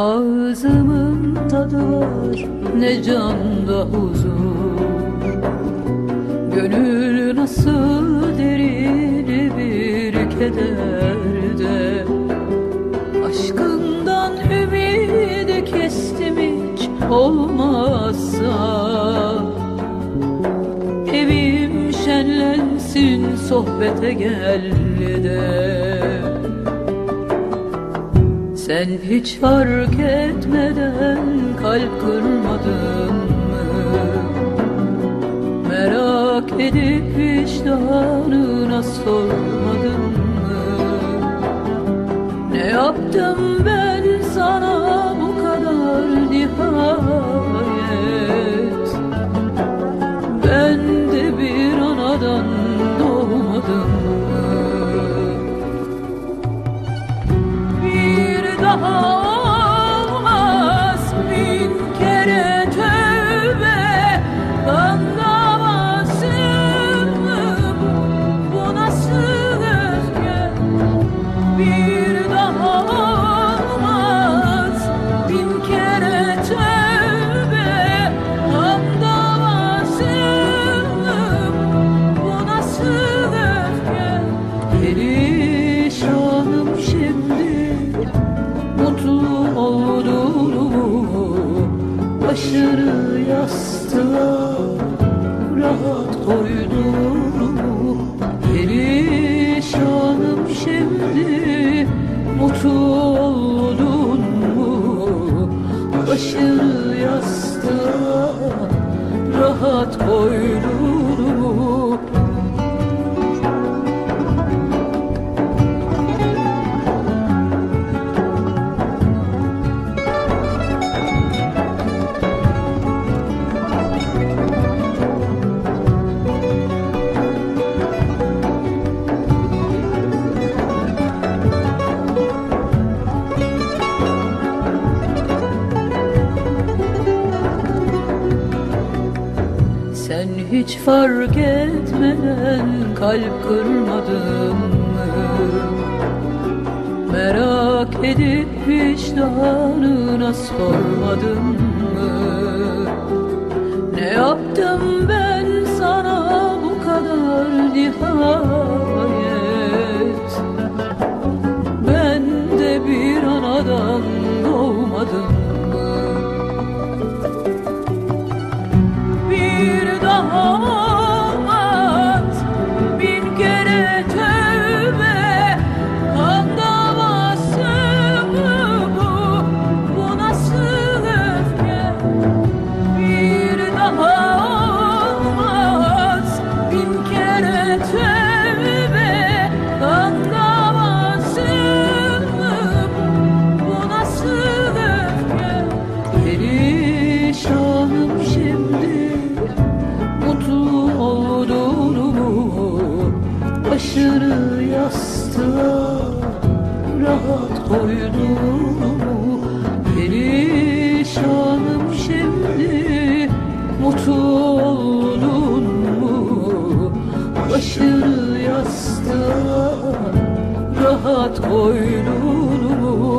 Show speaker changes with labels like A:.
A: Baktığımın tadı var ne canda huzur. Gönül nasıl derin bir kederde? Aşkından ümidi kestim hiç olmazsa. Evim şenlensin sohbete gel de Sen hiç fark etmeden kalp kırmadın mı? Merak edip vicdanına sormadın mı? Ne yaptım ben sana bu kadar nihayet Ben de bir anadan doğmadım Başını yastığa Rahat koyduğumu hiç fark etmeden kalp kırmadın mı? Merak edip vicdanına sormadın mı? Ne yaptım ben sana bu kadar nihayet başını yastığa rahat koydum Perişanım şimdi mutlu oldun mu? Başını yastığa rahat koydun mu?